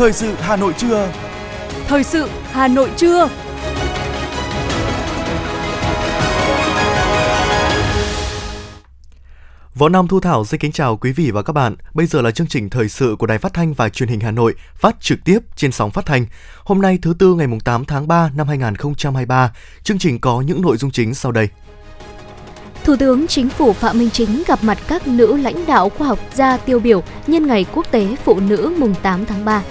Thời sự Hà Nội trưa. Thời sự Hà Nội trưa. Võ Nam Thu Thảo xin kính chào quý vị và các bạn. Bây giờ là chương trình thời sự của Đài Phát thanh và Truyền hình Hà Nội, phát trực tiếp trên sóng phát thanh. Hôm nay thứ tư ngày 8 tháng 3 năm 2023, chương trình có những nội dung chính sau đây. Thủ tướng Chính phủ Phạm Minh Chính gặp mặt các nữ lãnh đạo khoa học gia tiêu biểu nhân ngày quốc tế phụ nữ mùng 8 tháng 3.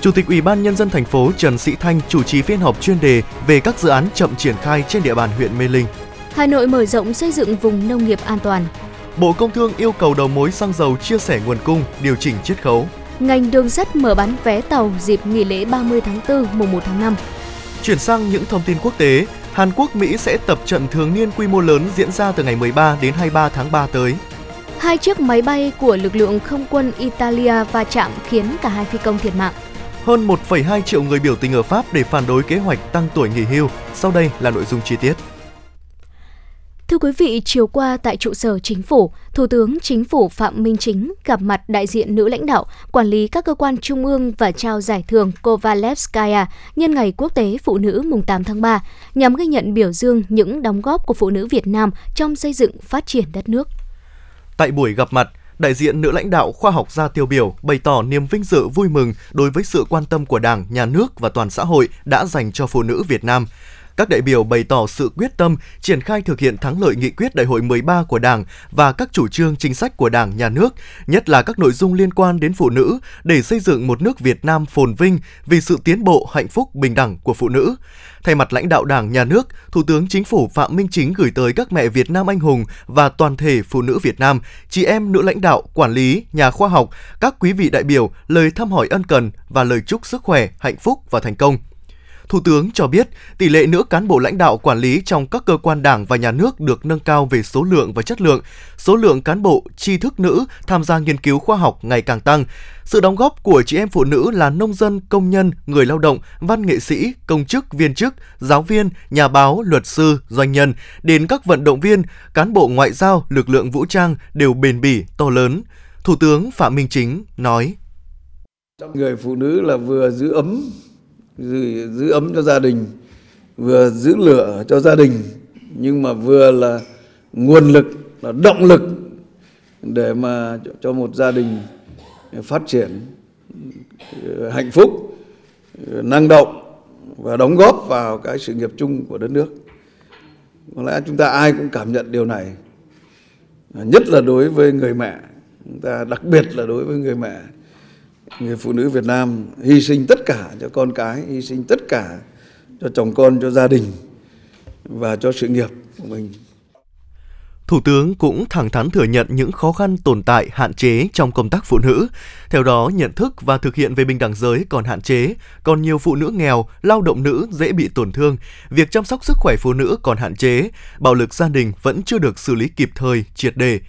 Chủ tịch Ủy ban Nhân dân thành phố Trần Sĩ Thanh chủ trì phiên họp chuyên đề về các dự án chậm triển khai trên địa bàn huyện Mê Linh. Hà Nội mở rộng xây dựng vùng nông nghiệp an toàn. Bộ Công Thương yêu cầu đầu mối xăng dầu chia sẻ nguồn cung, điều chỉnh chiết khấu. Ngành đường sắt mở bán vé tàu dịp nghỉ lễ 30 tháng 4 mùng 1 tháng 5. Chuyển sang những thông tin quốc tế, Hàn Quốc Mỹ sẽ tập trận thường niên quy mô lớn diễn ra từ ngày 13 đến 23 tháng 3 tới. Hai chiếc máy bay của lực lượng không quân Italia va chạm khiến cả hai phi công thiệt mạng. Hơn 1,2 triệu người biểu tình ở Pháp để phản đối kế hoạch tăng tuổi nghỉ hưu. Sau đây là nội dung chi tiết. Thưa quý vị, chiều qua tại trụ sở chính phủ, Thủ tướng Chính phủ Phạm Minh Chính gặp mặt đại diện nữ lãnh đạo, quản lý các cơ quan trung ương và trao giải thưởng Kovalevskaya nhân ngày quốc tế phụ nữ mùng 8 tháng 3, nhằm ghi nhận biểu dương những đóng góp của phụ nữ Việt Nam trong xây dựng phát triển đất nước. Tại buổi gặp mặt, đại diện nữ lãnh đạo khoa học gia tiêu biểu bày tỏ niềm vinh dự vui mừng đối với sự quan tâm của Đảng, Nhà nước và toàn xã hội đã dành cho phụ nữ Việt Nam – các đại biểu bày tỏ sự quyết tâm triển khai thực hiện thắng lợi nghị quyết đại hội 13 của Đảng và các chủ trương chính sách của Đảng, Nhà nước, nhất là các nội dung liên quan đến phụ nữ để xây dựng một nước Việt Nam phồn vinh vì sự tiến bộ, hạnh phúc, bình đẳng của phụ nữ. Thay mặt lãnh đạo Đảng, Nhà nước, Thủ tướng Chính phủ Phạm Minh Chính gửi tới các mẹ Việt Nam anh hùng và toàn thể phụ nữ Việt Nam, chị em nữ lãnh đạo, quản lý, nhà khoa học, các quý vị đại biểu lời thăm hỏi ân cần và lời chúc sức khỏe, hạnh phúc và thành công. Thủ tướng cho biết, tỷ lệ nữ cán bộ lãnh đạo quản lý trong các cơ quan đảng và nhà nước được nâng cao về số lượng và chất lượng. Số lượng cán bộ, tri thức nữ tham gia nghiên cứu khoa học ngày càng tăng. Sự đóng góp của chị em phụ nữ là nông dân, công nhân, người lao động, văn nghệ sĩ, công chức, viên chức, giáo viên, nhà báo, luật sư, doanh nhân, đến các vận động viên, cán bộ ngoại giao, lực lượng vũ trang đều bền bỉ, to lớn. Thủ tướng Phạm Minh Chính nói. Người phụ nữ là vừa giữ ấm giữ, giữ ấm cho gia đình vừa giữ lửa cho gia đình nhưng mà vừa là nguồn lực là động lực để mà cho một gia đình phát triển ừ, hạnh phúc ừ, năng động và đóng góp vào cái sự nghiệp chung của đất nước. Có lẽ chúng ta ai cũng cảm nhận điều này nhất là đối với người mẹ. Chúng ta đặc biệt là đối với người mẹ người phụ nữ Việt Nam hy sinh tất cả cho con cái, hy sinh tất cả cho chồng con, cho gia đình và cho sự nghiệp của mình. Thủ tướng cũng thẳng thắn thừa nhận những khó khăn tồn tại, hạn chế trong công tác phụ nữ. Theo đó, nhận thức và thực hiện về bình đẳng giới còn hạn chế, còn nhiều phụ nữ nghèo, lao động nữ dễ bị tổn thương, việc chăm sóc sức khỏe phụ nữ còn hạn chế, bạo lực gia đình vẫn chưa được xử lý kịp thời, triệt đề.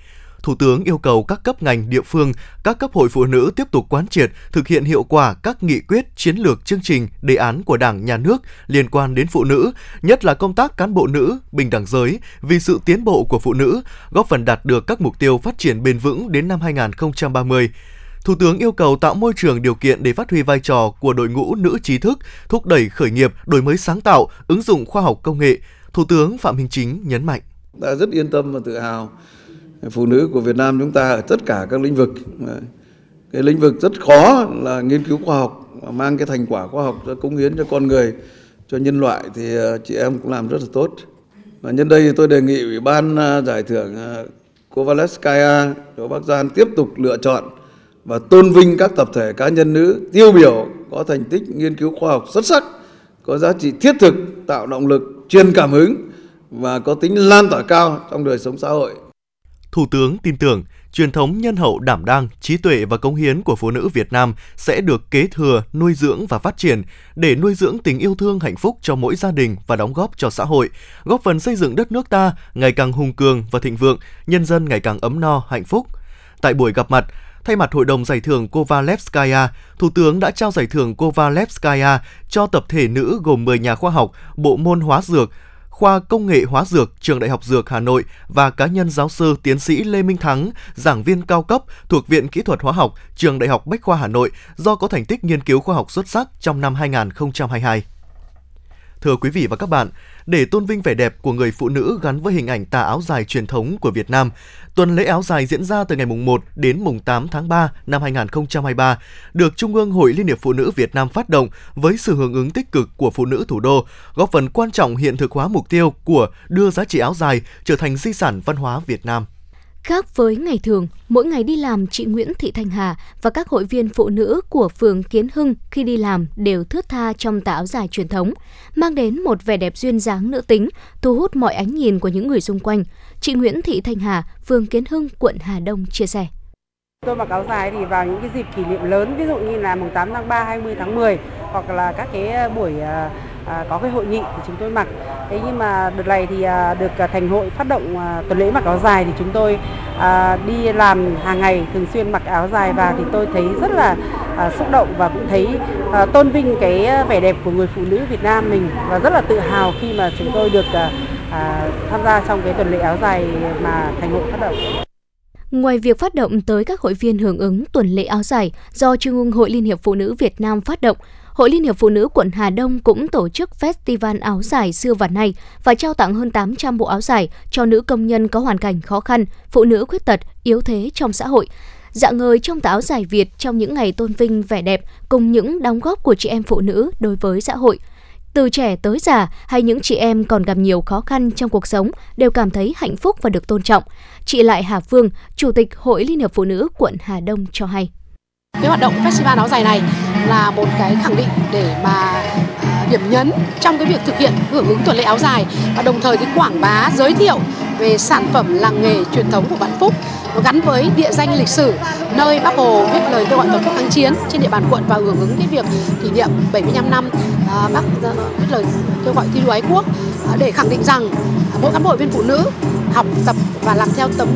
Thủ tướng yêu cầu các cấp ngành địa phương, các cấp hội phụ nữ tiếp tục quán triệt, thực hiện hiệu quả các nghị quyết, chiến lược, chương trình, đề án của Đảng, Nhà nước liên quan đến phụ nữ, nhất là công tác cán bộ nữ, bình đẳng giới, vì sự tiến bộ của phụ nữ, góp phần đạt được các mục tiêu phát triển bền vững đến năm 2030. Thủ tướng yêu cầu tạo môi trường điều kiện để phát huy vai trò của đội ngũ nữ trí thức, thúc đẩy khởi nghiệp, đổi mới sáng tạo, ứng dụng khoa học công nghệ. Thủ tướng Phạm Minh Chính nhấn mạnh. Ta rất yên tâm và tự hào phụ nữ của Việt Nam chúng ta ở tất cả các lĩnh vực. Cái lĩnh vực rất khó là nghiên cứu khoa học, mang cái thành quả khoa học cho cống hiến cho con người, cho nhân loại thì ờ, chị em cũng làm rất là tốt. Và nhân đây tôi đề nghị ủy ban ờ, giải thưởng ờ, Kovalevskaya cho Bắc Giang tiếp tục lựa chọn và tôn vinh các tập thể cá nhân nữ tiêu biểu có thành tích nghiên cứu khoa học xuất sắc, có giá trị thiết thực, tạo động lực, truyền cảm hứng và có tính lan tỏa cao trong đời sống xã hội. Thủ tướng tin tưởng truyền thống nhân hậu đảm đang, trí tuệ và công hiến của phụ nữ Việt Nam sẽ được kế thừa, nuôi dưỡng và phát triển để nuôi dưỡng tình yêu thương hạnh phúc cho mỗi gia đình và đóng góp cho xã hội, góp phần xây dựng đất nước ta ngày càng hùng cường và thịnh vượng, nhân dân ngày càng ấm no, hạnh phúc. Tại buổi gặp mặt, thay mặt Hội đồng Giải thưởng Kovalevskaya, Thủ tướng đã trao giải thưởng Kovalevskaya cho tập thể nữ gồm 10 nhà khoa học, bộ môn hóa dược, khoa Công nghệ Hóa Dược, Trường Đại học Dược Hà Nội và cá nhân giáo sư tiến sĩ Lê Minh Thắng, giảng viên cao cấp thuộc Viện Kỹ thuật Hóa học, Trường Đại học Bách khoa Hà Nội do có thành tích nghiên cứu khoa học xuất sắc trong năm 2022. Thưa quý vị và các bạn, để tôn vinh vẻ đẹp của người phụ nữ gắn với hình ảnh tà áo dài truyền thống của Việt Nam, tuần lễ áo dài diễn ra từ ngày mùng 1 đến mùng 8 tháng 3 năm 2023, được Trung ương Hội Liên hiệp Phụ nữ Việt Nam phát động với sự hưởng ứng tích cực của phụ nữ thủ đô, góp phần quan trọng hiện thực hóa mục tiêu của đưa giá trị áo dài trở thành di sản văn hóa Việt Nam. Khác với ngày thường, mỗi ngày đi làm, chị Nguyễn Thị Thanh Hà và các hội viên phụ nữ của phường Kiến Hưng khi đi làm đều thướt tha trong tà áo dài truyền thống, mang đến một vẻ đẹp duyên dáng nữ tính, thu hút mọi ánh nhìn của những người xung quanh. Chị Nguyễn Thị Thanh Hà, phường Kiến Hưng, quận Hà Đông chia sẻ. Tôi mặc áo dài thì vào những cái dịp kỷ niệm lớn, ví dụ như là mùng 8 tháng 3, 20 tháng 10 hoặc là các cái buổi à, à, có cái hội nghị thì chúng tôi mặc. Thế nhưng mà đợt này thì à, được à, thành hội phát động à, tuần lễ mặc áo dài thì chúng tôi à, đi làm hàng ngày thường xuyên mặc áo dài và thì tôi thấy rất là à, xúc động và cũng thấy à, tôn vinh cái vẻ đẹp của người phụ nữ Việt Nam mình và rất là tự hào khi mà chúng tôi được à, à, tham gia trong cái tuần lễ áo dài mà thành hội phát động. Ngoài việc phát động tới các hội viên hưởng ứng tuần lễ áo dài do Trung ương Hội Liên hiệp Phụ nữ Việt Nam phát động, Hội Liên hiệp Phụ nữ quận Hà Đông cũng tổ chức Festival áo dài xưa và nay và trao tặng hơn 800 bộ áo dài cho nữ công nhân có hoàn cảnh khó khăn, phụ nữ khuyết tật, yếu thế trong xã hội. Dạng ngời trong tà áo dài Việt trong những ngày tôn vinh vẻ đẹp cùng những đóng góp của chị em phụ nữ đối với xã hội. Từ trẻ tới già hay những chị em còn gặp nhiều khó khăn trong cuộc sống đều cảm thấy hạnh phúc và được tôn trọng. Chị Lại Hà Phương, Chủ tịch Hội Liên hiệp Phụ nữ quận Hà Đông cho hay. Cái hoạt động festival áo dài này là một cái khẳng định để mà à, điểm nhấn trong cái việc thực hiện hưởng ứng tuần lễ áo dài và đồng thời cái quảng bá giới thiệu về sản phẩm làng nghề truyền thống của Vạn Phúc. Nó gắn với địa danh lịch sử nơi Bác Hồ viết lời kêu gọi toàn quốc kháng chiến trên địa bàn quận và hưởng ứng cái việc kỷ niệm 75 năm à, Bác dạ, viết lời kêu gọi thi đua ái quốc. À, để khẳng định rằng mỗi cán bộ viên phụ nữ học tập và làm theo tấm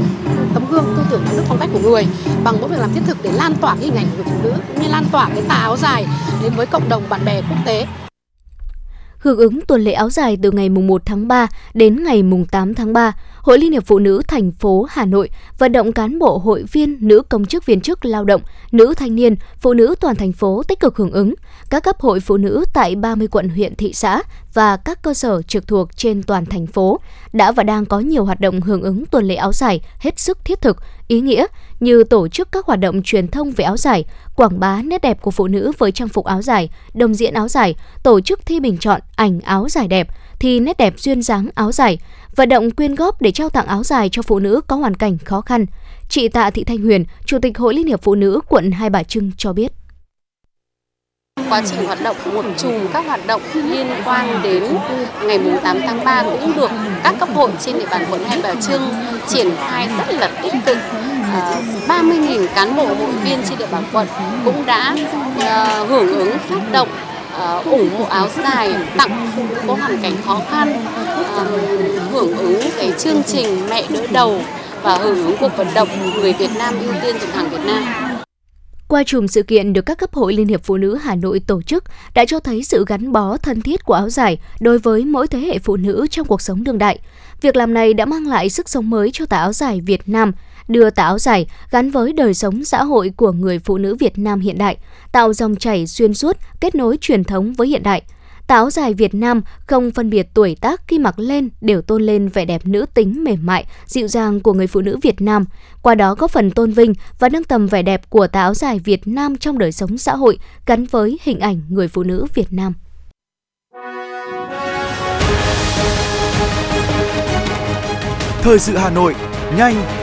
tấm gương tư tưởng đạo đức phong cách của người bằng mỗi việc làm thiết thực để lan tỏa cái hình ảnh của người phụ nữ cũng như lan tỏa cái tà áo dài đến với cộng đồng bạn bè quốc tế. Hưởng ứng tuần lễ áo dài từ ngày mùng 1 tháng 3 đến ngày mùng 8 tháng 3, Hội Liên hiệp Phụ nữ thành phố Hà Nội vận động cán bộ hội viên, nữ công chức viên chức lao động, nữ thanh niên, phụ nữ toàn thành phố tích cực hưởng ứng. Các cấp hội phụ nữ tại 30 quận huyện thị xã và các cơ sở trực thuộc trên toàn thành phố đã và đang có nhiều hoạt động hưởng ứng tuần lễ áo dài hết sức thiết thực, ý nghĩa như tổ chức các hoạt động truyền thông về áo dài, quảng bá nét đẹp của phụ nữ với trang phục áo dài, đồng diễn áo dài, tổ chức thi bình chọn ảnh áo dài đẹp, thì nét đẹp duyên dáng áo dài, vận động quyên góp để trao tặng áo dài cho phụ nữ có hoàn cảnh khó khăn. Chị Tạ Thị Thanh Huyền, Chủ tịch Hội Liên hiệp Phụ nữ quận Hai Bà Trưng cho biết. Quá trình hoạt động một chùm các hoạt động liên quan đến ngày 8 tháng 3 cũng được các cấp hội trên địa bàn quận Hai Bà Trưng triển khai rất là tích cực. À, 30.000 cán bộ hội viên trên địa bàn quận cũng đã à, hưởng ứng phát động Ờ, uh, ủng hộ áo dài tặng phụ nữ có hoàn cảnh khó khăn uh, hưởng ứng cái chương trình mẹ đỡ đầu và hưởng ứng cuộc vận động người Việt Nam ưu tiên dùng hàng Việt Nam. Qua chùm sự kiện được các cấp hội Liên hiệp Phụ nữ Hà Nội tổ chức đã cho thấy sự gắn bó thân thiết của áo dài đối với mỗi thế hệ phụ nữ trong cuộc sống đương đại. Việc làm này đã mang lại sức sống mới cho tà áo dài Việt Nam, đưa tà áo dài gắn với đời sống xã hội của người phụ nữ Việt Nam hiện đại, tạo dòng chảy xuyên suốt, kết nối truyền thống với hiện đại. Tà áo dài Việt Nam không phân biệt tuổi tác khi mặc lên đều tôn lên vẻ đẹp nữ tính mềm mại, dịu dàng của người phụ nữ Việt Nam, qua đó góp phần tôn vinh và nâng tầm vẻ đẹp của tà áo dài Việt Nam trong đời sống xã hội gắn với hình ảnh người phụ nữ Việt Nam. Thời sự Hà Nội, nhanh,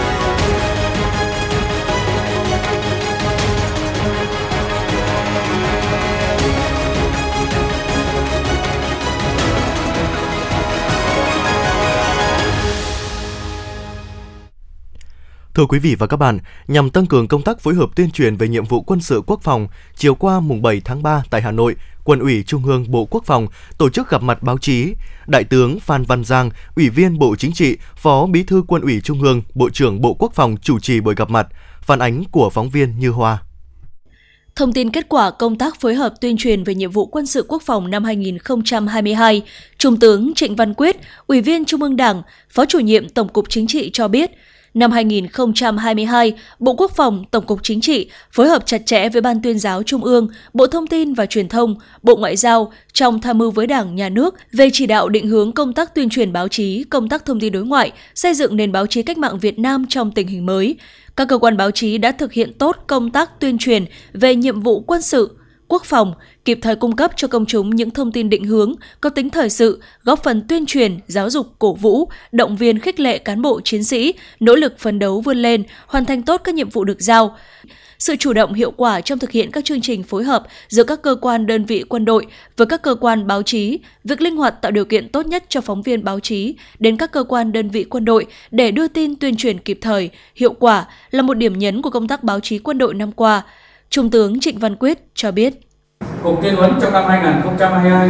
Thưa quý vị và các bạn, nhằm tăng cường công tác phối hợp tuyên truyền về nhiệm vụ quân sự quốc phòng, chiều qua mùng 7 tháng 3 tại Hà Nội, Quân ủy Trung ương Bộ Quốc phòng tổ chức gặp mặt báo chí. Đại tướng Phan Văn Giang, Ủy viên Bộ Chính trị, Phó Bí thư Quân ủy Trung ương, Bộ trưởng Bộ Quốc phòng chủ trì buổi gặp mặt. Phản ánh của phóng viên Như Hoa. Thông tin kết quả công tác phối hợp tuyên truyền về nhiệm vụ quân sự quốc phòng năm 2022, Trung tướng Trịnh Văn Quyết, Ủy viên Trung ương Đảng, Phó chủ nhiệm Tổng cục Chính trị cho biết, Năm 2022, Bộ Quốc phòng, Tổng cục Chính trị phối hợp chặt chẽ với Ban tuyên giáo Trung ương, Bộ Thông tin và Truyền thông, Bộ Ngoại giao trong tham mưu với Đảng, Nhà nước về chỉ đạo định hướng công tác tuyên truyền báo chí, công tác thông tin đối ngoại, xây dựng nền báo chí cách mạng Việt Nam trong tình hình mới. Các cơ quan báo chí đã thực hiện tốt công tác tuyên truyền về nhiệm vụ quân sự, quốc phòng, kịp thời cung cấp cho công chúng những thông tin định hướng, có tính thời sự, góp phần tuyên truyền, giáo dục, cổ vũ, động viên khích lệ cán bộ chiến sĩ, nỗ lực phấn đấu vươn lên, hoàn thành tốt các nhiệm vụ được giao sự chủ động hiệu quả trong thực hiện các chương trình phối hợp giữa các cơ quan đơn vị quân đội với các cơ quan báo chí, việc linh hoạt tạo điều kiện tốt nhất cho phóng viên báo chí đến các cơ quan đơn vị quân đội để đưa tin tuyên truyền kịp thời, hiệu quả là một điểm nhấn của công tác báo chí quân đội năm qua. Trung tướng Trịnh Văn Quyết cho biết. Cục Tuyên huấn trong năm 2022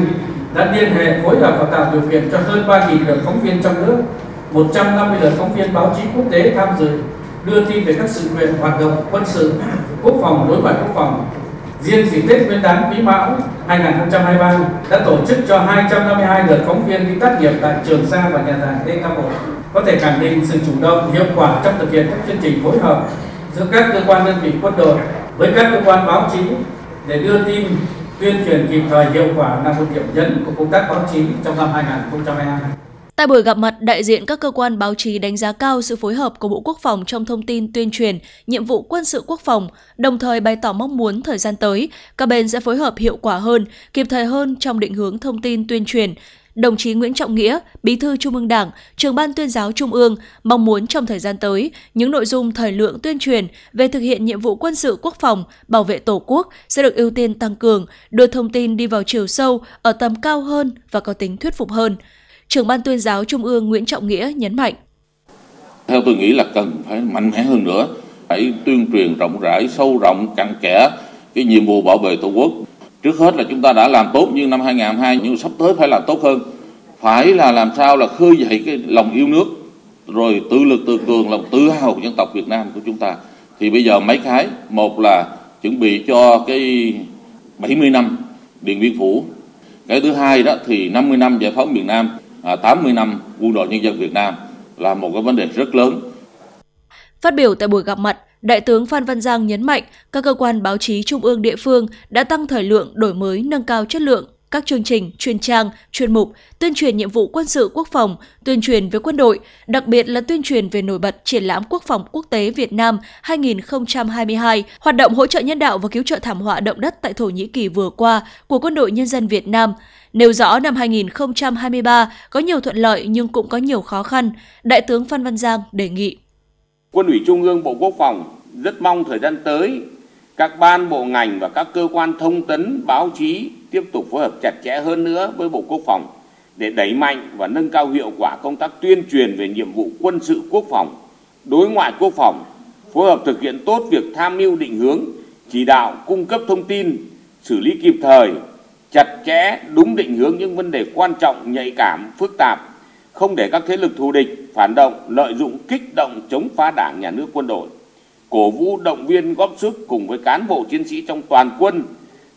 đã liên hệ phối hợp và tạo điều kiện cho hơn 3.000 lượt phóng viên trong nước, 150 lượt phóng viên báo chí quốc tế tham dự đưa tin về các sự kiện hoạt động quân sự, quốc phòng, đối ngoại quốc phòng. Riêng dịp Tết Nguyên đán Quý Mão 2023 đã tổ chức cho 252 lượt phóng viên đi tác nghiệp tại Trường Sa và nhà giảng DK1. Có thể khẳng định sự chủ động, hiệu quả trong thực hiện các chương trình phối hợp giữa các cơ quan đơn vị quân đội với các cơ quan báo chí để đưa tin tuyên truyền kịp thời hiệu quả là một điểm nhấn của công tác báo chí trong năm 2022. Tại buổi gặp mặt, đại diện các cơ quan báo chí đánh giá cao sự phối hợp của Bộ Quốc phòng trong thông tin tuyên truyền, nhiệm vụ quân sự quốc phòng, đồng thời bày tỏ mong muốn thời gian tới, các bên sẽ phối hợp hiệu quả hơn, kịp thời hơn trong định hướng thông tin tuyên truyền, Đồng chí Nguyễn Trọng Nghĩa, Bí thư Trung ương Đảng, Trưởng ban tuyên giáo Trung ương mong muốn trong thời gian tới, những nội dung thời lượng tuyên truyền về thực hiện nhiệm vụ quân sự quốc phòng, bảo vệ Tổ quốc sẽ được ưu tiên tăng cường, đưa thông tin đi vào chiều sâu, ở tầm cao hơn và có tính thuyết phục hơn. Trưởng ban tuyên giáo Trung ương Nguyễn Trọng Nghĩa nhấn mạnh. Theo tôi nghĩ là cần phải mạnh mẽ hơn nữa, phải tuyên truyền rộng rãi, sâu rộng, cặn kẽ cái nhiệm vụ bảo vệ Tổ quốc trước hết là chúng ta đã làm tốt như năm 2022 nhưng sắp tới phải làm tốt hơn. Phải là làm sao là khơi dậy cái lòng yêu nước rồi tự lực tự cường lòng tự hào của dân tộc Việt Nam của chúng ta. Thì bây giờ mấy cái một là chuẩn bị cho cái 70 năm Điện Biên Phủ. Cái thứ hai đó thì 50 năm giải phóng miền Nam à, 80 năm quân đội nhân dân Việt Nam là một cái vấn đề rất lớn. Phát biểu tại buổi gặp mặt, Đại tướng Phan Văn Giang nhấn mạnh các cơ quan báo chí trung ương địa phương đã tăng thời lượng, đổi mới, nâng cao chất lượng các chương trình, chuyên trang, chuyên mục, tuyên truyền nhiệm vụ quân sự quốc phòng, tuyên truyền với quân đội, đặc biệt là tuyên truyền về nổi bật triển lãm quốc phòng quốc tế Việt Nam 2022, hoạt động hỗ trợ nhân đạo và cứu trợ thảm họa động đất tại Thổ Nhĩ Kỳ vừa qua của Quân đội Nhân dân Việt Nam. Nêu rõ năm 2023 có nhiều thuận lợi nhưng cũng có nhiều khó khăn, Đại tướng Phan Văn Giang đề nghị. Quân ủy Trung ương Bộ Quốc phòng rất mong thời gian tới các ban bộ ngành và các cơ quan thông tấn báo chí tiếp tục phối hợp chặt chẽ hơn nữa với Bộ Quốc phòng để đẩy mạnh và nâng cao hiệu quả công tác tuyên truyền về nhiệm vụ quân sự quốc phòng, đối ngoại quốc phòng, phối hợp thực hiện tốt việc tham mưu định hướng, chỉ đạo cung cấp thông tin, xử lý kịp thời, chặt chẽ, đúng định hướng những vấn đề quan trọng, nhạy cảm, phức tạp không để các thế lực thù địch, phản động lợi dụng kích động chống phá đảng, nhà nước, quân đội, cổ vũ động viên góp sức cùng với cán bộ chiến sĩ trong toàn quân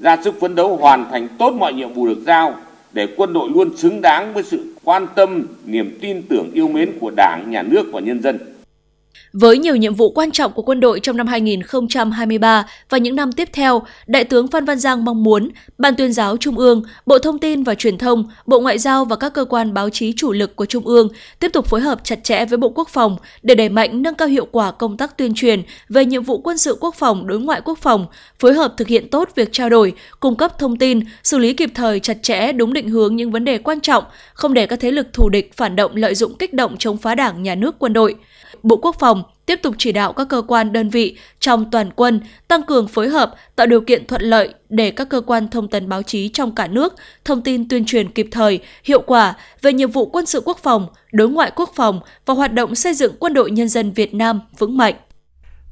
ra sức phấn đấu hoàn thành tốt mọi nhiệm vụ được giao để quân đội luôn xứng đáng với sự quan tâm, niềm tin tưởng yêu mến của Đảng, Nhà nước và nhân dân. Với nhiều nhiệm vụ quan trọng của quân đội trong năm 2023 và những năm tiếp theo, Đại tướng Phan Văn Giang mong muốn Ban tuyên giáo Trung ương, Bộ Thông tin và Truyền thông, Bộ Ngoại giao và các cơ quan báo chí chủ lực của Trung ương tiếp tục phối hợp chặt chẽ với Bộ Quốc phòng để đẩy mạnh nâng cao hiệu quả công tác tuyên truyền về nhiệm vụ quân sự quốc phòng, đối ngoại quốc phòng, phối hợp thực hiện tốt việc trao đổi, cung cấp thông tin, xử lý kịp thời chặt chẽ đúng định hướng những vấn đề quan trọng, không để các thế lực thù địch phản động lợi dụng kích động chống phá đảng, nhà nước, quân đội. Bộ Quốc phòng tiếp tục chỉ đạo các cơ quan đơn vị trong toàn quân tăng cường phối hợp, tạo điều kiện thuận lợi để các cơ quan thông tấn báo chí trong cả nước thông tin tuyên truyền kịp thời, hiệu quả về nhiệm vụ quân sự quốc phòng, đối ngoại quốc phòng và hoạt động xây dựng quân đội nhân dân Việt Nam vững mạnh.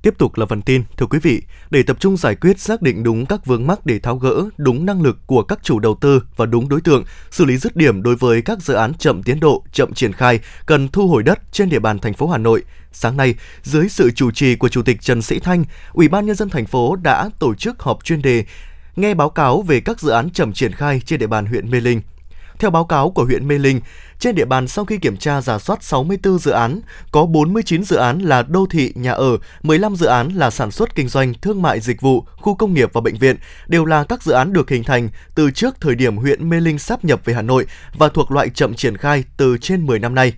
Tiếp tục là phần tin, thưa quý vị, để tập trung giải quyết xác định đúng các vướng mắc để tháo gỡ đúng năng lực của các chủ đầu tư và đúng đối tượng, xử lý dứt điểm đối với các dự án chậm tiến độ, chậm triển khai, cần thu hồi đất trên địa bàn thành phố Hà Nội. Sáng nay, dưới sự chủ trì của Chủ tịch Trần Sĩ Thanh, Ủy ban nhân dân thành phố đã tổ chức họp chuyên đề nghe báo cáo về các dự án chậm triển khai trên địa bàn huyện Mê Linh. Theo báo cáo của huyện Mê Linh, trên địa bàn sau khi kiểm tra giả soát 64 dự án, có 49 dự án là đô thị, nhà ở, 15 dự án là sản xuất kinh doanh, thương mại dịch vụ, khu công nghiệp và bệnh viện, đều là các dự án được hình thành từ trước thời điểm huyện Mê Linh sáp nhập về Hà Nội và thuộc loại chậm triển khai từ trên 10 năm nay.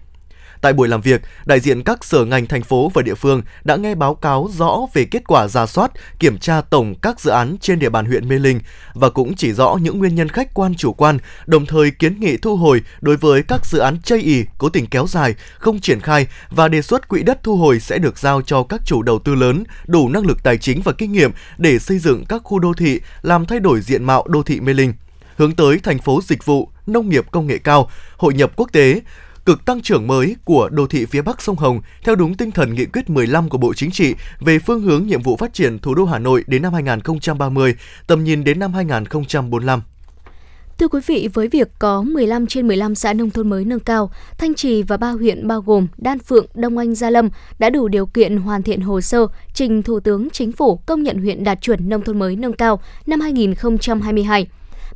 Tại buổi làm việc, đại diện các sở ngành thành phố và địa phương đã nghe báo cáo rõ về kết quả ra soát, kiểm tra tổng các dự án trên địa bàn huyện Mê Linh và cũng chỉ rõ những nguyên nhân khách quan chủ quan, đồng thời kiến nghị thu hồi đối với các dự án chây ì, cố tình kéo dài, không triển khai và đề xuất quỹ đất thu hồi sẽ được giao cho các chủ đầu tư lớn đủ năng lực tài chính và kinh nghiệm để xây dựng các khu đô thị, làm thay đổi diện mạo đô thị Mê Linh. Hướng tới thành phố dịch vụ, nông nghiệp công nghệ cao, hội nhập quốc tế, cực tăng trưởng mới của đô thị phía Bắc sông Hồng theo đúng tinh thần nghị quyết 15 của Bộ Chính trị về phương hướng nhiệm vụ phát triển thủ đô Hà Nội đến năm 2030, tầm nhìn đến năm 2045. Thưa quý vị, với việc có 15 trên 15 xã nông thôn mới nâng cao, Thanh Trì và ba huyện bao gồm Đan Phượng, Đông Anh, Gia Lâm đã đủ điều kiện hoàn thiện hồ sơ trình Thủ tướng Chính phủ công nhận huyện đạt chuẩn nông thôn mới nâng cao năm 2022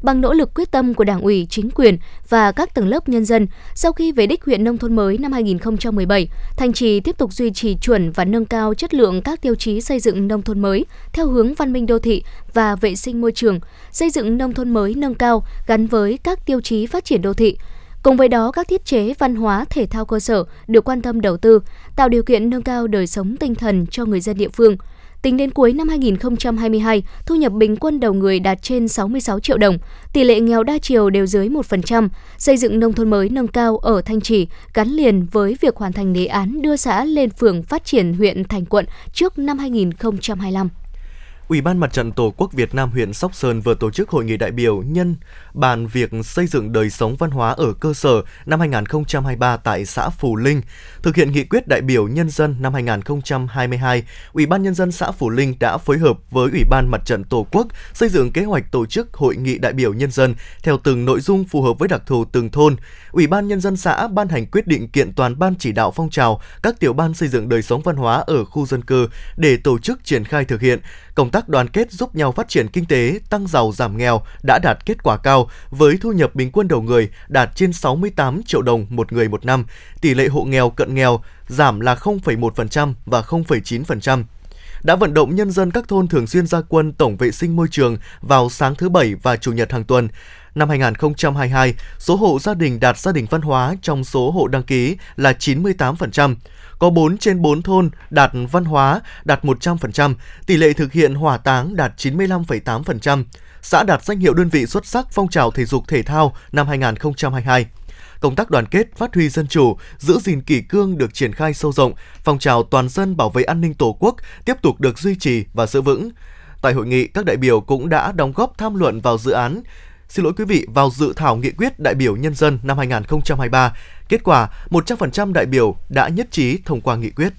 bằng nỗ lực quyết tâm của Đảng ủy, chính quyền và các tầng lớp nhân dân, sau khi về đích huyện nông thôn mới năm 2017, thành Trì tiếp tục duy trì chuẩn và nâng cao chất lượng các tiêu chí xây dựng nông thôn mới theo hướng văn minh đô thị và vệ sinh môi trường, xây dựng nông thôn mới nâng cao gắn với các tiêu chí phát triển đô thị. Cùng với đó, các thiết chế văn hóa thể thao cơ sở được quan tâm đầu tư, tạo điều kiện nâng cao đời sống tinh thần cho người dân địa phương – Tính đến cuối năm 2022, thu nhập bình quân đầu người đạt trên 66 triệu đồng, tỷ lệ nghèo đa chiều đều dưới 1%, xây dựng nông thôn mới nâng cao ở Thanh Trì gắn liền với việc hoàn thành đề án đưa xã lên phường phát triển huyện thành quận trước năm 2025. Ủy ban Mặt trận Tổ quốc Việt Nam huyện Sóc Sơn vừa tổ chức hội nghị đại biểu nhân bàn việc xây dựng đời sống văn hóa ở cơ sở năm 2023 tại xã Phù Linh. Thực hiện nghị quyết đại biểu nhân dân năm 2022, Ủy ban nhân dân xã Phù Linh đã phối hợp với Ủy ban Mặt trận Tổ quốc xây dựng kế hoạch tổ chức hội nghị đại biểu nhân dân theo từng nội dung phù hợp với đặc thù từng thôn. Ủy ban nhân dân xã ban hành quyết định kiện toàn ban chỉ đạo phong trào các tiểu ban xây dựng đời sống văn hóa ở khu dân cư để tổ chức triển khai thực hiện công tác đoàn kết giúp nhau phát triển kinh tế, tăng giàu giảm nghèo đã đạt kết quả cao với thu nhập bình quân đầu người đạt trên 68 triệu đồng một người một năm, tỷ lệ hộ nghèo cận nghèo giảm là 0,1% và 0,9% đã vận động nhân dân các thôn thường xuyên ra quân tổng vệ sinh môi trường vào sáng thứ Bảy và Chủ nhật hàng tuần. Năm 2022, số hộ gia đình đạt gia đình văn hóa trong số hộ đăng ký là 98% có 4 trên 4 thôn đạt văn hóa đạt 100%, tỷ lệ thực hiện hỏa táng đạt 95,8%. Xã đạt danh hiệu đơn vị xuất sắc phong trào thể dục thể thao năm 2022 công tác đoàn kết, phát huy dân chủ, giữ gìn kỷ cương được triển khai sâu rộng, phong trào toàn dân bảo vệ an ninh Tổ quốc tiếp tục được duy trì và giữ vững. Tại hội nghị, các đại biểu cũng đã đóng góp tham luận vào dự án xin lỗi quý vị, vào dự thảo nghị quyết đại biểu nhân dân năm 2023. Kết quả, 100% đại biểu đã nhất trí thông qua nghị quyết.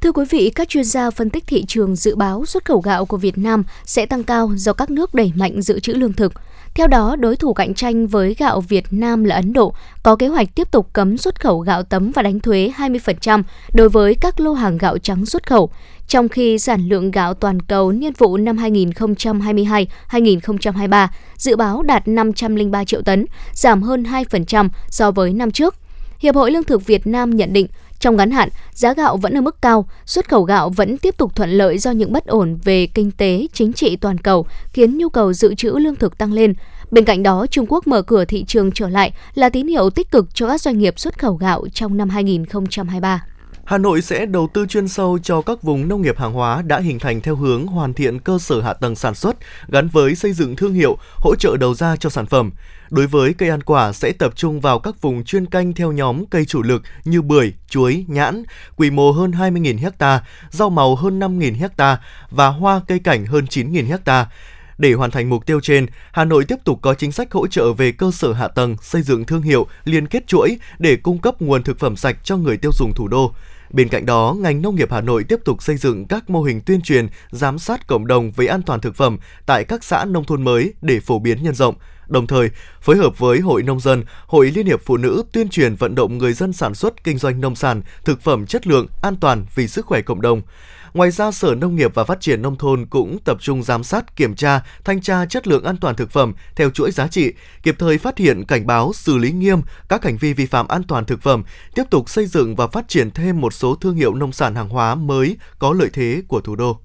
Thưa quý vị, các chuyên gia phân tích thị trường dự báo xuất khẩu gạo của Việt Nam sẽ tăng cao do các nước đẩy mạnh dự trữ lương thực. Theo đó, đối thủ cạnh tranh với gạo Việt Nam là Ấn Độ có kế hoạch tiếp tục cấm xuất khẩu gạo tấm và đánh thuế 20% đối với các lô hàng gạo trắng xuất khẩu, trong khi sản lượng gạo toàn cầu niên vụ năm 2022-2023 dự báo đạt 503 triệu tấn, giảm hơn 2% so với năm trước. Hiệp hội Lương thực Việt Nam nhận định trong ngắn hạn, giá gạo vẫn ở mức cao, xuất khẩu gạo vẫn tiếp tục thuận lợi do những bất ổn về kinh tế, chính trị toàn cầu khiến nhu cầu dự trữ lương thực tăng lên. Bên cạnh đó, Trung Quốc mở cửa thị trường trở lại là tín hiệu tích cực cho các doanh nghiệp xuất khẩu gạo trong năm 2023. Hà Nội sẽ đầu tư chuyên sâu cho các vùng nông nghiệp hàng hóa đã hình thành theo hướng hoàn thiện cơ sở hạ tầng sản xuất gắn với xây dựng thương hiệu, hỗ trợ đầu ra cho sản phẩm. Đối với cây ăn quả sẽ tập trung vào các vùng chuyên canh theo nhóm cây chủ lực như bưởi, chuối, nhãn, quy mô hơn 20.000 ha, rau màu hơn 5.000 ha và hoa cây cảnh hơn 9.000 ha. Để hoàn thành mục tiêu trên, Hà Nội tiếp tục có chính sách hỗ trợ về cơ sở hạ tầng, xây dựng thương hiệu, liên kết chuỗi để cung cấp nguồn thực phẩm sạch cho người tiêu dùng thủ đô. Bên cạnh đó, ngành nông nghiệp Hà Nội tiếp tục xây dựng các mô hình tuyên truyền, giám sát cộng đồng về an toàn thực phẩm tại các xã nông thôn mới để phổ biến nhân rộng. Đồng thời, phối hợp với Hội Nông dân, Hội Liên hiệp Phụ nữ tuyên truyền vận động người dân sản xuất kinh doanh nông sản, thực phẩm chất lượng, an toàn vì sức khỏe cộng đồng. Ngoài ra, Sở Nông nghiệp và Phát triển Nông thôn cũng tập trung giám sát, kiểm tra, thanh tra chất lượng an toàn thực phẩm theo chuỗi giá trị, kịp thời phát hiện, cảnh báo, xử lý nghiêm các hành vi vi phạm an toàn thực phẩm, tiếp tục xây dựng và phát triển thêm một số thương hiệu nông sản hàng hóa mới có lợi thế của thủ đô.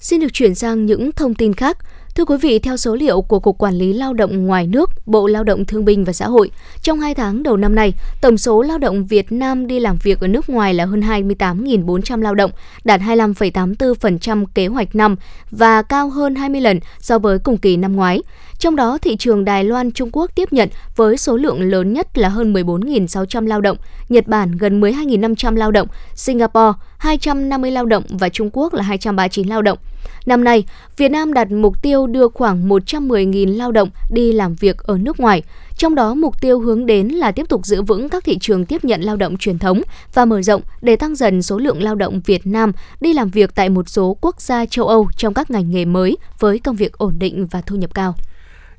Xin được chuyển sang những thông tin khác. Thưa quý vị, theo số liệu của Cục Quản lý Lao động ngoài nước, Bộ Lao động Thương binh và Xã hội, trong 2 tháng đầu năm nay, tổng số lao động Việt Nam đi làm việc ở nước ngoài là hơn 28.400 lao động, đạt 25,84% kế hoạch năm và cao hơn 20 lần so với cùng kỳ năm ngoái. Trong đó, thị trường Đài Loan, Trung Quốc tiếp nhận với số lượng lớn nhất là hơn 14.600 lao động, Nhật Bản gần 12.500 lao động, Singapore 250 lao động và Trung Quốc là 239 lao động. Năm nay, Việt Nam đặt mục tiêu đưa khoảng 110.000 lao động đi làm việc ở nước ngoài. Trong đó, mục tiêu hướng đến là tiếp tục giữ vững các thị trường tiếp nhận lao động truyền thống và mở rộng để tăng dần số lượng lao động Việt Nam đi làm việc tại một số quốc gia châu Âu trong các ngành nghề mới với công việc ổn định và thu nhập cao.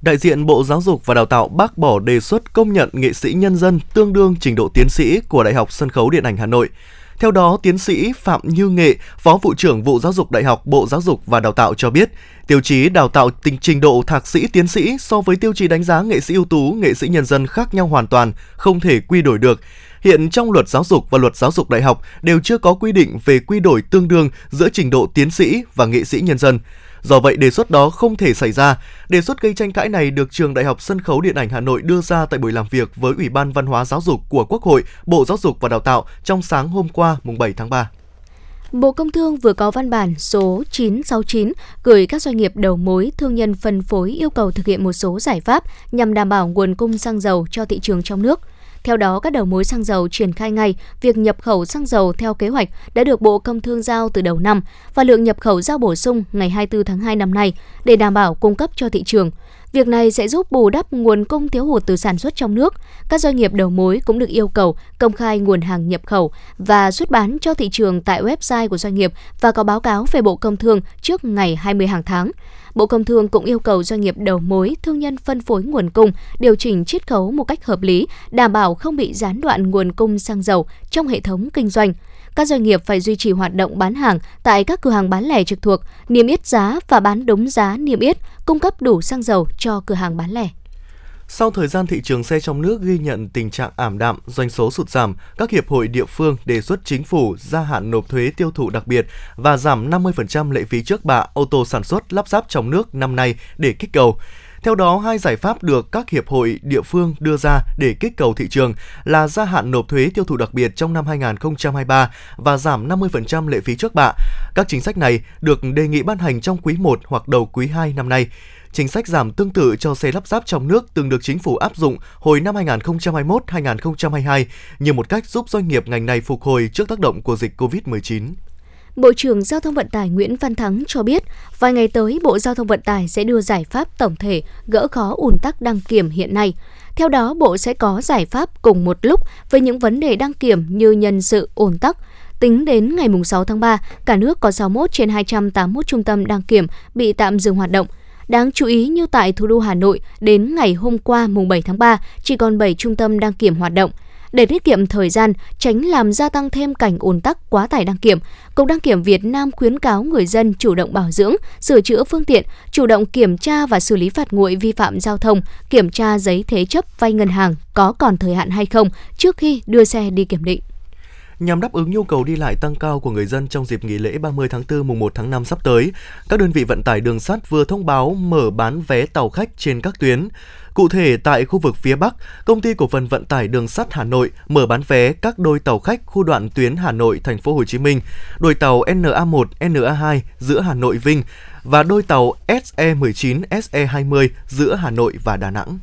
Đại diện Bộ Giáo dục và Đào tạo bác bỏ đề xuất công nhận nghệ sĩ nhân dân tương đương trình độ tiến sĩ của Đại học Sân khấu Điện ảnh Hà Nội. Theo đó, tiến sĩ Phạm Như Nghệ, Phó vụ trưởng vụ Giáo dục Đại học Bộ Giáo dục và Đào tạo cho biết, tiêu chí đào tạo tình trình độ thạc sĩ tiến sĩ so với tiêu chí đánh giá nghệ sĩ ưu tú, nghệ sĩ nhân dân khác nhau hoàn toàn, không thể quy đổi được. Hiện trong luật giáo dục và luật giáo dục đại học đều chưa có quy định về quy đổi tương đương giữa trình độ tiến sĩ và nghệ sĩ nhân dân. Do vậy, đề xuất đó không thể xảy ra. Đề xuất gây tranh cãi này được Trường Đại học Sân khấu Điện ảnh Hà Nội đưa ra tại buổi làm việc với Ủy ban Văn hóa Giáo dục của Quốc hội, Bộ Giáo dục và Đào tạo trong sáng hôm qua, mùng 7 tháng 3. Bộ Công Thương vừa có văn bản số 969 gửi các doanh nghiệp đầu mối, thương nhân phân phối yêu cầu thực hiện một số giải pháp nhằm đảm bảo nguồn cung xăng dầu cho thị trường trong nước. Theo đó, các đầu mối xăng dầu triển khai ngay việc nhập khẩu xăng dầu theo kế hoạch đã được Bộ Công Thương giao từ đầu năm và lượng nhập khẩu giao bổ sung ngày 24 tháng 2 năm nay để đảm bảo cung cấp cho thị trường. Việc này sẽ giúp bù đắp nguồn cung thiếu hụt từ sản xuất trong nước. Các doanh nghiệp đầu mối cũng được yêu cầu công khai nguồn hàng nhập khẩu và xuất bán cho thị trường tại website của doanh nghiệp và có báo cáo về Bộ Công Thương trước ngày 20 hàng tháng. Bộ Công Thương cũng yêu cầu doanh nghiệp đầu mối, thương nhân phân phối nguồn cung điều chỉnh chiết khấu một cách hợp lý, đảm bảo không bị gián đoạn nguồn cung xăng dầu trong hệ thống kinh doanh. Các doanh nghiệp phải duy trì hoạt động bán hàng tại các cửa hàng bán lẻ trực thuộc, niêm yết giá và bán đúng giá niêm yết, cung cấp đủ xăng dầu cho cửa hàng bán lẻ. Sau thời gian thị trường xe trong nước ghi nhận tình trạng ảm đạm, doanh số sụt giảm, các hiệp hội địa phương đề xuất chính phủ gia hạn nộp thuế tiêu thụ đặc biệt và giảm 50% lệ phí trước bạ ô tô sản xuất lắp ráp trong nước năm nay để kích cầu. Theo đó, hai giải pháp được các hiệp hội địa phương đưa ra để kích cầu thị trường là gia hạn nộp thuế tiêu thụ đặc biệt trong năm 2023 và giảm 50% lệ phí trước bạ. Các chính sách này được đề nghị ban hành trong quý 1 hoặc đầu quý 2 năm nay. Chính sách giảm tương tự cho xe lắp ráp trong nước từng được chính phủ áp dụng hồi năm 2021-2022 như một cách giúp doanh nghiệp ngành này phục hồi trước tác động của dịch COVID-19. Bộ trưởng Giao thông Vận tải Nguyễn Văn Thắng cho biết, vài ngày tới Bộ Giao thông Vận tải sẽ đưa giải pháp tổng thể gỡ khó ùn tắc đăng kiểm hiện nay. Theo đó, Bộ sẽ có giải pháp cùng một lúc với những vấn đề đăng kiểm như nhân sự ùn tắc. Tính đến ngày 6 tháng 3, cả nước có 61 trên 281 trung tâm đăng kiểm bị tạm dừng hoạt động. Đáng chú ý như tại thủ đô Hà Nội, đến ngày hôm qua mùng 7 tháng 3, chỉ còn 7 trung tâm đăng kiểm hoạt động – để tiết kiệm thời gian, tránh làm gia tăng thêm cảnh ùn tắc quá tải đăng kiểm, Cục Đăng kiểm Việt Nam khuyến cáo người dân chủ động bảo dưỡng, sửa chữa phương tiện, chủ động kiểm tra và xử lý phạt nguội vi phạm giao thông, kiểm tra giấy thế chấp vay ngân hàng có còn thời hạn hay không trước khi đưa xe đi kiểm định nhằm đáp ứng nhu cầu đi lại tăng cao của người dân trong dịp nghỉ lễ 30 tháng 4 mùng 1 tháng 5 sắp tới, các đơn vị vận tải đường sắt vừa thông báo mở bán vé tàu khách trên các tuyến. Cụ thể, tại khu vực phía Bắc, Công ty Cổ phần Vận tải Đường sắt Hà Nội mở bán vé các đôi tàu khách khu đoạn tuyến Hà Nội Thành phố Hồ Chí Minh, đôi tàu NA1, NA2 giữa Hà Nội Vinh và đôi tàu SE19, SE20 giữa Hà Nội và Đà Nẵng.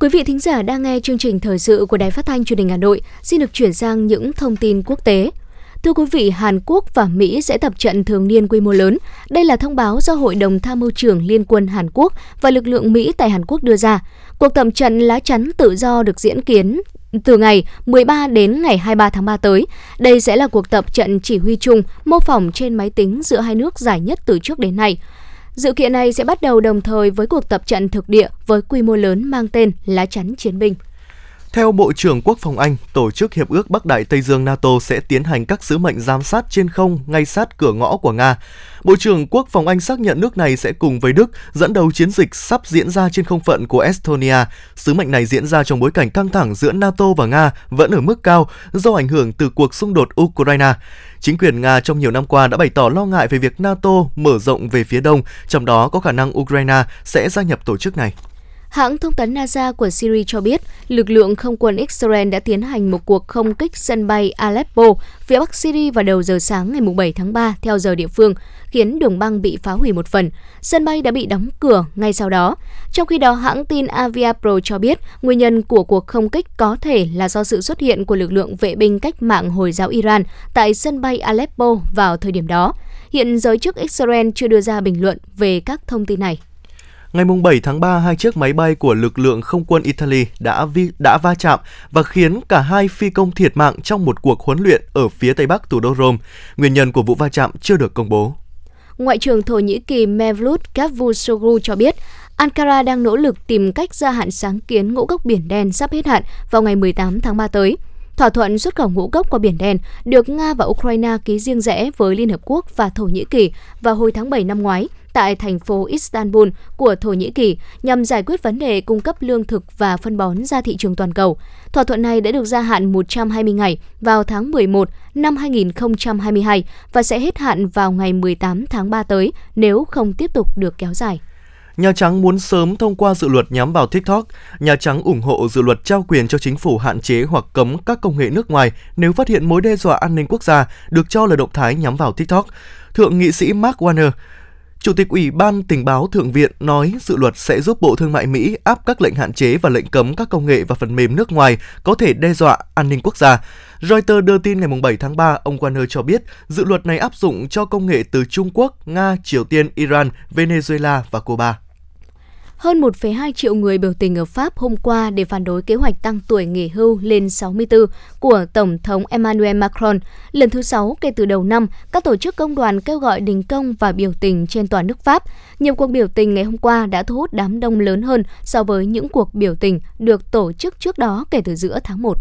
Quý vị thính giả đang nghe chương trình thời sự của Đài Phát thanh Truyền hình Hà Nội, xin được chuyển sang những thông tin quốc tế. Thưa quý vị, Hàn Quốc và Mỹ sẽ tập trận thường niên quy mô lớn. Đây là thông báo do Hội đồng Tham mưu trưởng Liên quân Hàn Quốc và lực lượng Mỹ tại Hàn Quốc đưa ra. Cuộc tập trận lá chắn tự do được diễn kiến từ ngày 13 đến ngày 23 tháng 3 tới. Đây sẽ là cuộc tập trận chỉ huy chung mô phỏng trên máy tính giữa hai nước dài nhất từ trước đến nay. Dự kiện này sẽ bắt đầu đồng thời với cuộc tập trận thực địa với quy mô lớn mang tên Lá chắn chiến binh. Theo Bộ trưởng Quốc phòng Anh, Tổ chức Hiệp ước Bắc Đại Tây Dương NATO sẽ tiến hành các sứ mệnh giám sát trên không ngay sát cửa ngõ của Nga. Bộ trưởng Quốc phòng Anh xác nhận nước này sẽ cùng với Đức dẫn đầu chiến dịch sắp diễn ra trên không phận của Estonia. Sứ mệnh này diễn ra trong bối cảnh căng thẳng giữa NATO và Nga vẫn ở mức cao do ảnh hưởng từ cuộc xung đột Ukraine. Chính quyền Nga trong nhiều năm qua đã bày tỏ lo ngại về việc NATO mở rộng về phía đông, trong đó có khả năng Ukraine sẽ gia nhập tổ chức này. Hãng thông tấn NASA của Syria cho biết, lực lượng không quân Israel đã tiến hành một cuộc không kích sân bay Aleppo, phía bắc Syria vào đầu giờ sáng ngày 7 tháng 3 theo giờ địa phương, khiến đường băng bị phá hủy một phần. Sân bay đã bị đóng cửa ngay sau đó. Trong khi đó, hãng tin Aviapro cho biết nguyên nhân của cuộc không kích có thể là do sự xuất hiện của lực lượng vệ binh cách mạng Hồi giáo Iran tại sân bay Aleppo vào thời điểm đó. Hiện giới chức Israel chưa đưa ra bình luận về các thông tin này. Ngày 7 tháng 3, hai chiếc máy bay của lực lượng không quân Italy đã vi, đã va chạm và khiến cả hai phi công thiệt mạng trong một cuộc huấn luyện ở phía tây bắc thủ đô Rome. Nguyên nhân của vụ va chạm chưa được công bố. Ngoại trưởng Thổ Nhĩ Kỳ Mevlut Cavusoglu cho biết Ankara đang nỗ lực tìm cách gia hạn sáng kiến ngũ cốc biển đen sắp hết hạn vào ngày 18 tháng 3 tới. Thỏa thuận xuất khẩu ngũ cốc qua Biển Đen được Nga và Ukraine ký riêng rẽ với Liên Hợp Quốc và Thổ Nhĩ Kỳ vào hồi tháng 7 năm ngoái tại thành phố Istanbul của Thổ Nhĩ Kỳ nhằm giải quyết vấn đề cung cấp lương thực và phân bón ra thị trường toàn cầu. Thỏa thuận này đã được gia hạn 120 ngày vào tháng 11 năm 2022 và sẽ hết hạn vào ngày 18 tháng 3 tới nếu không tiếp tục được kéo dài. Nhà Trắng muốn sớm thông qua dự luật nhắm vào TikTok. Nhà Trắng ủng hộ dự luật trao quyền cho chính phủ hạn chế hoặc cấm các công nghệ nước ngoài nếu phát hiện mối đe dọa an ninh quốc gia được cho là động thái nhắm vào TikTok. Thượng nghị sĩ Mark Warner, Chủ tịch Ủy ban Tình báo Thượng viện nói dự luật sẽ giúp Bộ Thương mại Mỹ áp các lệnh hạn chế và lệnh cấm các công nghệ và phần mềm nước ngoài có thể đe dọa an ninh quốc gia. Reuters đưa tin ngày 7 tháng 3, ông Warner cho biết dự luật này áp dụng cho công nghệ từ Trung Quốc, Nga, Triều Tiên, Iran, Venezuela và Cuba. Hơn 1,2 triệu người biểu tình ở Pháp hôm qua để phản đối kế hoạch tăng tuổi nghỉ hưu lên 64 của Tổng thống Emmanuel Macron. Lần thứ 6 kể từ đầu năm, các tổ chức công đoàn kêu gọi đình công và biểu tình trên toàn nước Pháp. Nhiều cuộc biểu tình ngày hôm qua đã thu hút đám đông lớn hơn so với những cuộc biểu tình được tổ chức trước đó kể từ giữa tháng 1.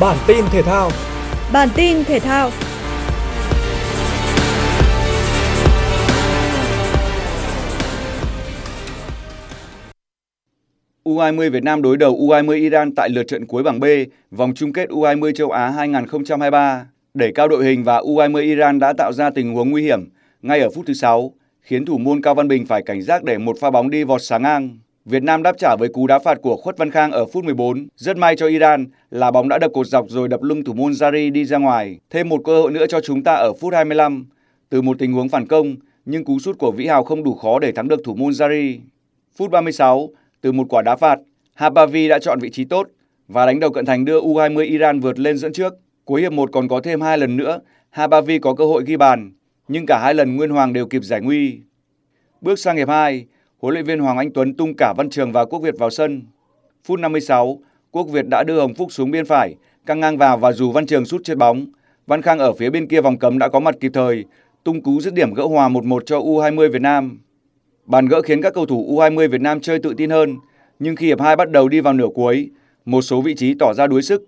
Bản tin thể thao Bản tin thể thao U20 Việt Nam đối đầu U20 Iran tại lượt trận cuối bảng B, vòng chung kết U20 châu Á 2023. Đẩy cao đội hình và U20 Iran đã tạo ra tình huống nguy hiểm ngay ở phút thứ 6, khiến thủ môn Cao Văn Bình phải cảnh giác để một pha bóng đi vọt sáng ngang. Việt Nam đáp trả với cú đá phạt của Khuất Văn Khang ở phút 14. Rất may cho Iran là bóng đã đập cột dọc rồi đập lưng thủ môn Zari đi ra ngoài. Thêm một cơ hội nữa cho chúng ta ở phút 25. Từ một tình huống phản công, nhưng cú sút của Vĩ Hào không đủ khó để thắng được thủ môn Zari. Phút 36, từ một quả đá phạt, Habavi đã chọn vị trí tốt và đánh đầu cận thành đưa U20 Iran vượt lên dẫn trước. Cuối hiệp 1 còn có thêm hai lần nữa, Habavi có cơ hội ghi bàn, nhưng cả hai lần Nguyên Hoàng đều kịp giải nguy. Bước sang hiệp 2, huấn luyện viên Hoàng Anh Tuấn tung cả Văn Trường và Quốc Việt vào sân. Phút 56, Quốc Việt đã đưa Hồng Phúc xuống biên phải, căng ngang vào và dù Văn Trường sút chết bóng. Văn Khang ở phía bên kia vòng cấm đã có mặt kịp thời, tung cú dứt điểm gỡ hòa 1-1 cho U20 Việt Nam. Bàn gỡ khiến các cầu thủ U20 Việt Nam chơi tự tin hơn, nhưng khi hiệp 2 bắt đầu đi vào nửa cuối, một số vị trí tỏ ra đuối sức.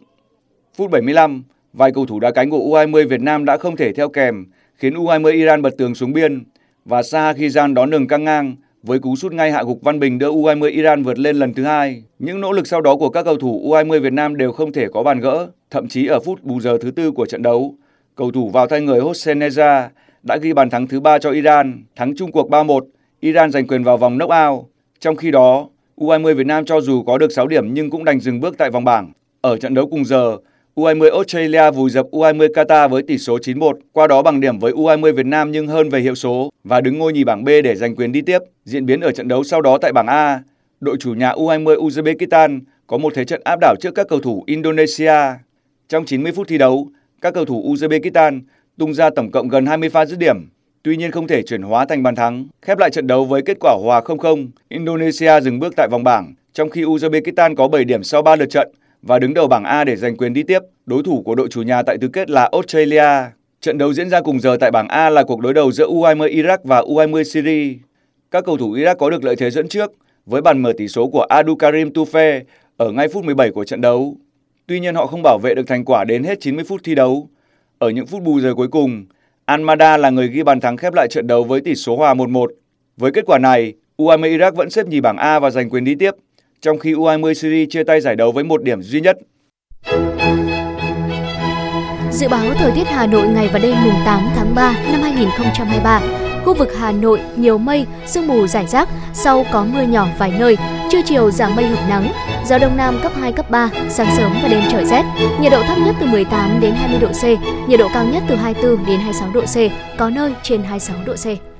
Phút 75, vài cầu thủ đá cánh của U20 Việt Nam đã không thể theo kèm, khiến U20 Iran bật tường xuống biên và Saha Khizan đón đường căng ngang với cú sút ngay hạ gục Văn Bình đưa U20 Iran vượt lên lần thứ hai. Những nỗ lực sau đó của các cầu thủ U20 Việt Nam đều không thể có bàn gỡ, thậm chí ở phút bù giờ thứ tư của trận đấu, cầu thủ vào thay người Hossein Neza đã ghi bàn thắng thứ ba cho Iran, thắng chung cuộc 3-1, Iran giành quyền vào vòng knock-out. Trong khi đó, U20 Việt Nam cho dù có được 6 điểm nhưng cũng đành dừng bước tại vòng bảng. Ở trận đấu cùng giờ, U20 Australia vùi dập U20 Qatar với tỷ số 9-1, qua đó bằng điểm với U20 Việt Nam nhưng hơn về hiệu số và đứng ngôi nhì bảng B để giành quyền đi tiếp. Diễn biến ở trận đấu sau đó tại bảng A, đội chủ nhà U20 Uzbekistan có một thế trận áp đảo trước các cầu thủ Indonesia. Trong 90 phút thi đấu, các cầu thủ Uzbekistan tung ra tổng cộng gần 20 pha dứt điểm, tuy nhiên không thể chuyển hóa thành bàn thắng. Khép lại trận đấu với kết quả hòa 0-0, Indonesia dừng bước tại vòng bảng, trong khi Uzbekistan có 7 điểm sau 3 lượt trận và đứng đầu bảng A để giành quyền đi tiếp. Đối thủ của đội chủ nhà tại tứ kết là Australia. Trận đấu diễn ra cùng giờ tại bảng A là cuộc đối đầu giữa U20 Iraq và U20 Syria. Các cầu thủ Iraq có được lợi thế dẫn trước với bàn mở tỷ số của Adu Karim Tufe ở ngay phút 17 của trận đấu. Tuy nhiên họ không bảo vệ được thành quả đến hết 90 phút thi đấu. Ở những phút bù giờ cuối cùng, Almada là người ghi bàn thắng khép lại trận đấu với tỷ số hòa 1-1. Với kết quả này, U20 Iraq vẫn xếp nhì bảng A và giành quyền đi tiếp, trong khi U20 Syria chia tay giải đấu với một điểm duy nhất. Dự báo thời tiết Hà Nội ngày và đêm mùng 8 tháng 3 năm 2023. Khu vực Hà Nội nhiều mây, sương mù rải rác, sau có mưa nhỏ vài nơi, trưa chiều giảm mây hưởng nắng, gió đông nam cấp 2 cấp 3, sáng sớm và đêm trời rét. Nhiệt độ thấp nhất từ 18 đến 20 độ C, nhiệt độ cao nhất từ 24 đến 26 độ C, có nơi trên 26 độ C.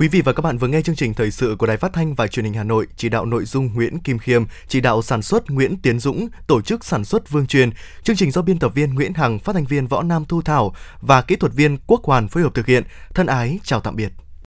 Quý vị và các bạn vừa nghe chương trình thời sự của Đài Phát thanh và Truyền hình Hà Nội, chỉ đạo nội dung Nguyễn Kim Khiêm, chỉ đạo sản xuất Nguyễn Tiến Dũng, tổ chức sản xuất Vương Truyền. Chương trình do biên tập viên Nguyễn Hằng, phát thanh viên Võ Nam Thu Thảo và kỹ thuật viên Quốc Hoàn phối hợp thực hiện. Thân ái chào tạm biệt.